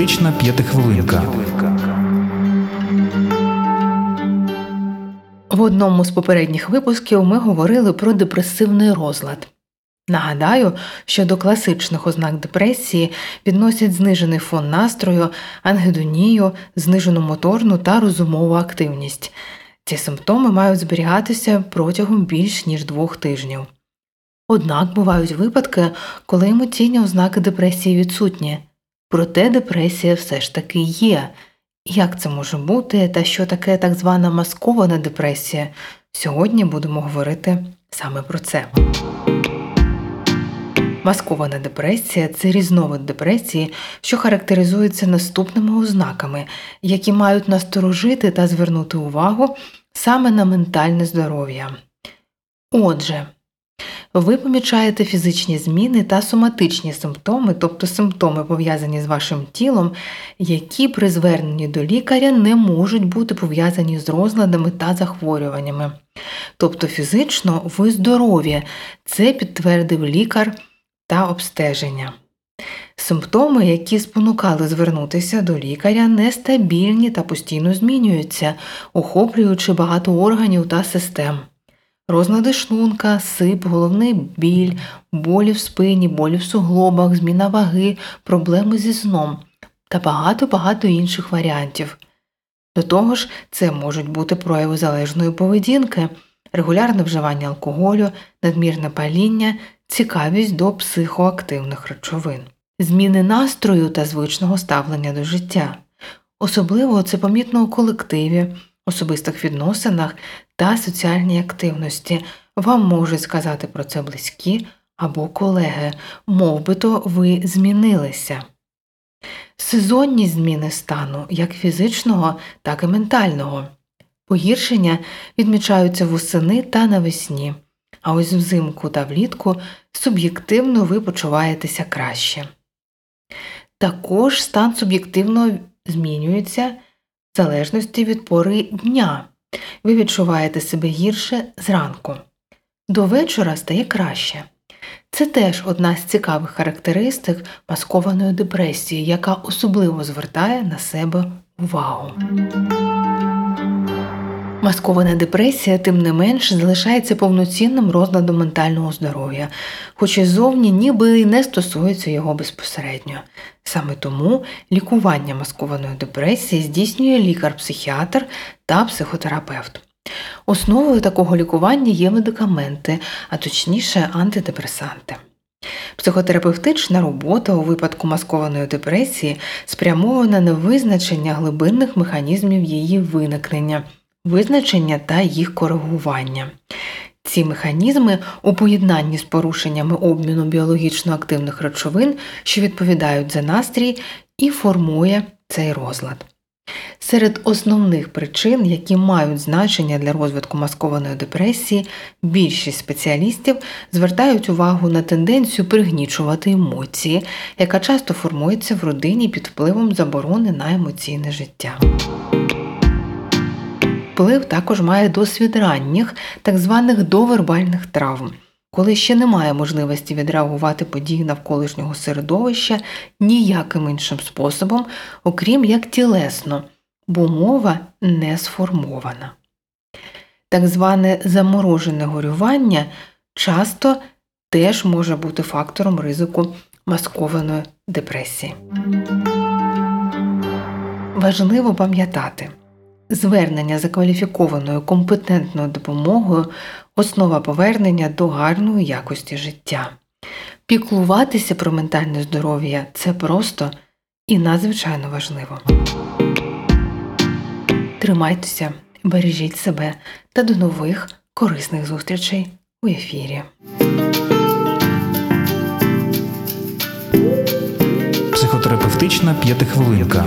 Психотерапевтична п'ятихвилинка. В одному з попередніх випусків ми говорили про депресивний розлад. Нагадаю, що до класичних ознак депресії відносять знижений фон настрою, ангедонію, знижену моторну та розумову активність. Ці симптоми мають зберігатися протягом більш ніж двох тижнів. Однак бувають випадки, коли емоційні ознаки депресії відсутні, проте депресія все ж таки є. Як це може бути та що таке так звана маскована депресія? Сьогодні будемо говорити саме про це. Маскована депресія це різновид депресії, що характеризується наступними ознаками, які мають насторожити та звернути увагу саме на ментальне здоров'я. Отже, ви помічаєте фізичні зміни та соматичні симптоми, тобто симптоми, пов'язані з вашим тілом, які при зверненні до лікаря не можуть бути пов'язані з розладами та захворюваннями. Тобто фізично ви здорові, це підтвердив лікар та обстеження. Симптоми, які спонукали звернутися до лікаря, нестабільні та постійно змінюються, охоплюючи багато органів та систем. Розлади шлунка, сип, головний біль, болі в спині, болі в суглобах, зміна ваги, проблеми зі сном та багато-багато інших варіантів. До того ж, це можуть бути прояви залежної поведінки, регулярне вживання алкоголю, надмірне паління, цікавість до психоактивних речовин, зміни настрою та звичного ставлення до життя. Особливо це помітно у колективі, особистих відносинах та соціальній активності. Вам можуть сказати про це близькі або колеги, мов то ви змінилися. Сезонні зміни стану як фізичного, так і ментального. Погіршення відмічаються восени та навесні, а ось взимку та влітку суб'єктивно ви почуваєтеся краще. Також стан суб'єктивно змінюється в залежності від пори дня. Ви відчуваєте себе гірше зранку. До вечора стає краще. Це теж одна з цікавих характеристик маскованої депресії, яка особливо звертає на себе увагу. Маскована депресія, тим не менш, залишається повноцінним розладом ментального здоров'я, хоч і зовні ніби і не стосується його безпосередньо. Саме тому лікування маскованої депресії здійснює лікар-психіатр та психотерапевт. Основою такого лікування є медикаменти, а точніше антидепресанти. Психотерапевтична робота у випадку маскованої депресії спрямована на визначення глибинних механізмів її виникнення, визначення та їх коригування. Ці механізми у поєднанні з порушеннями обміну біологічно активних речовин, що відповідають за настрій, і формує цей розлад. Серед основних причин, які мають значення для розвитку маскованої депресії, більшість спеціалістів звертають увагу на тенденцію пригнічувати емоції, яка часто формується в родині під впливом заборони на емоційне життя. Вплив також має досвід ранніх, так званих довербальних травм. Коли ще немає можливості відреагувати події навколишнього середовища ніяким іншим способом, окрім як тілесно, бо мова не сформована. Так зване заморожене горювання часто теж може бути фактором ризику маскованої депресії. Важливо пам'ятати, звернення за кваліфікованою компетентною допомогою основа повернення до гарної якості життя. Піклуватися про ментальне здоров'я це просто і надзвичайно важливо. Тримайтеся, бережіть себе та до нових корисних зустрічей у ефірі. Психотерапевтична п'ятихвилинка.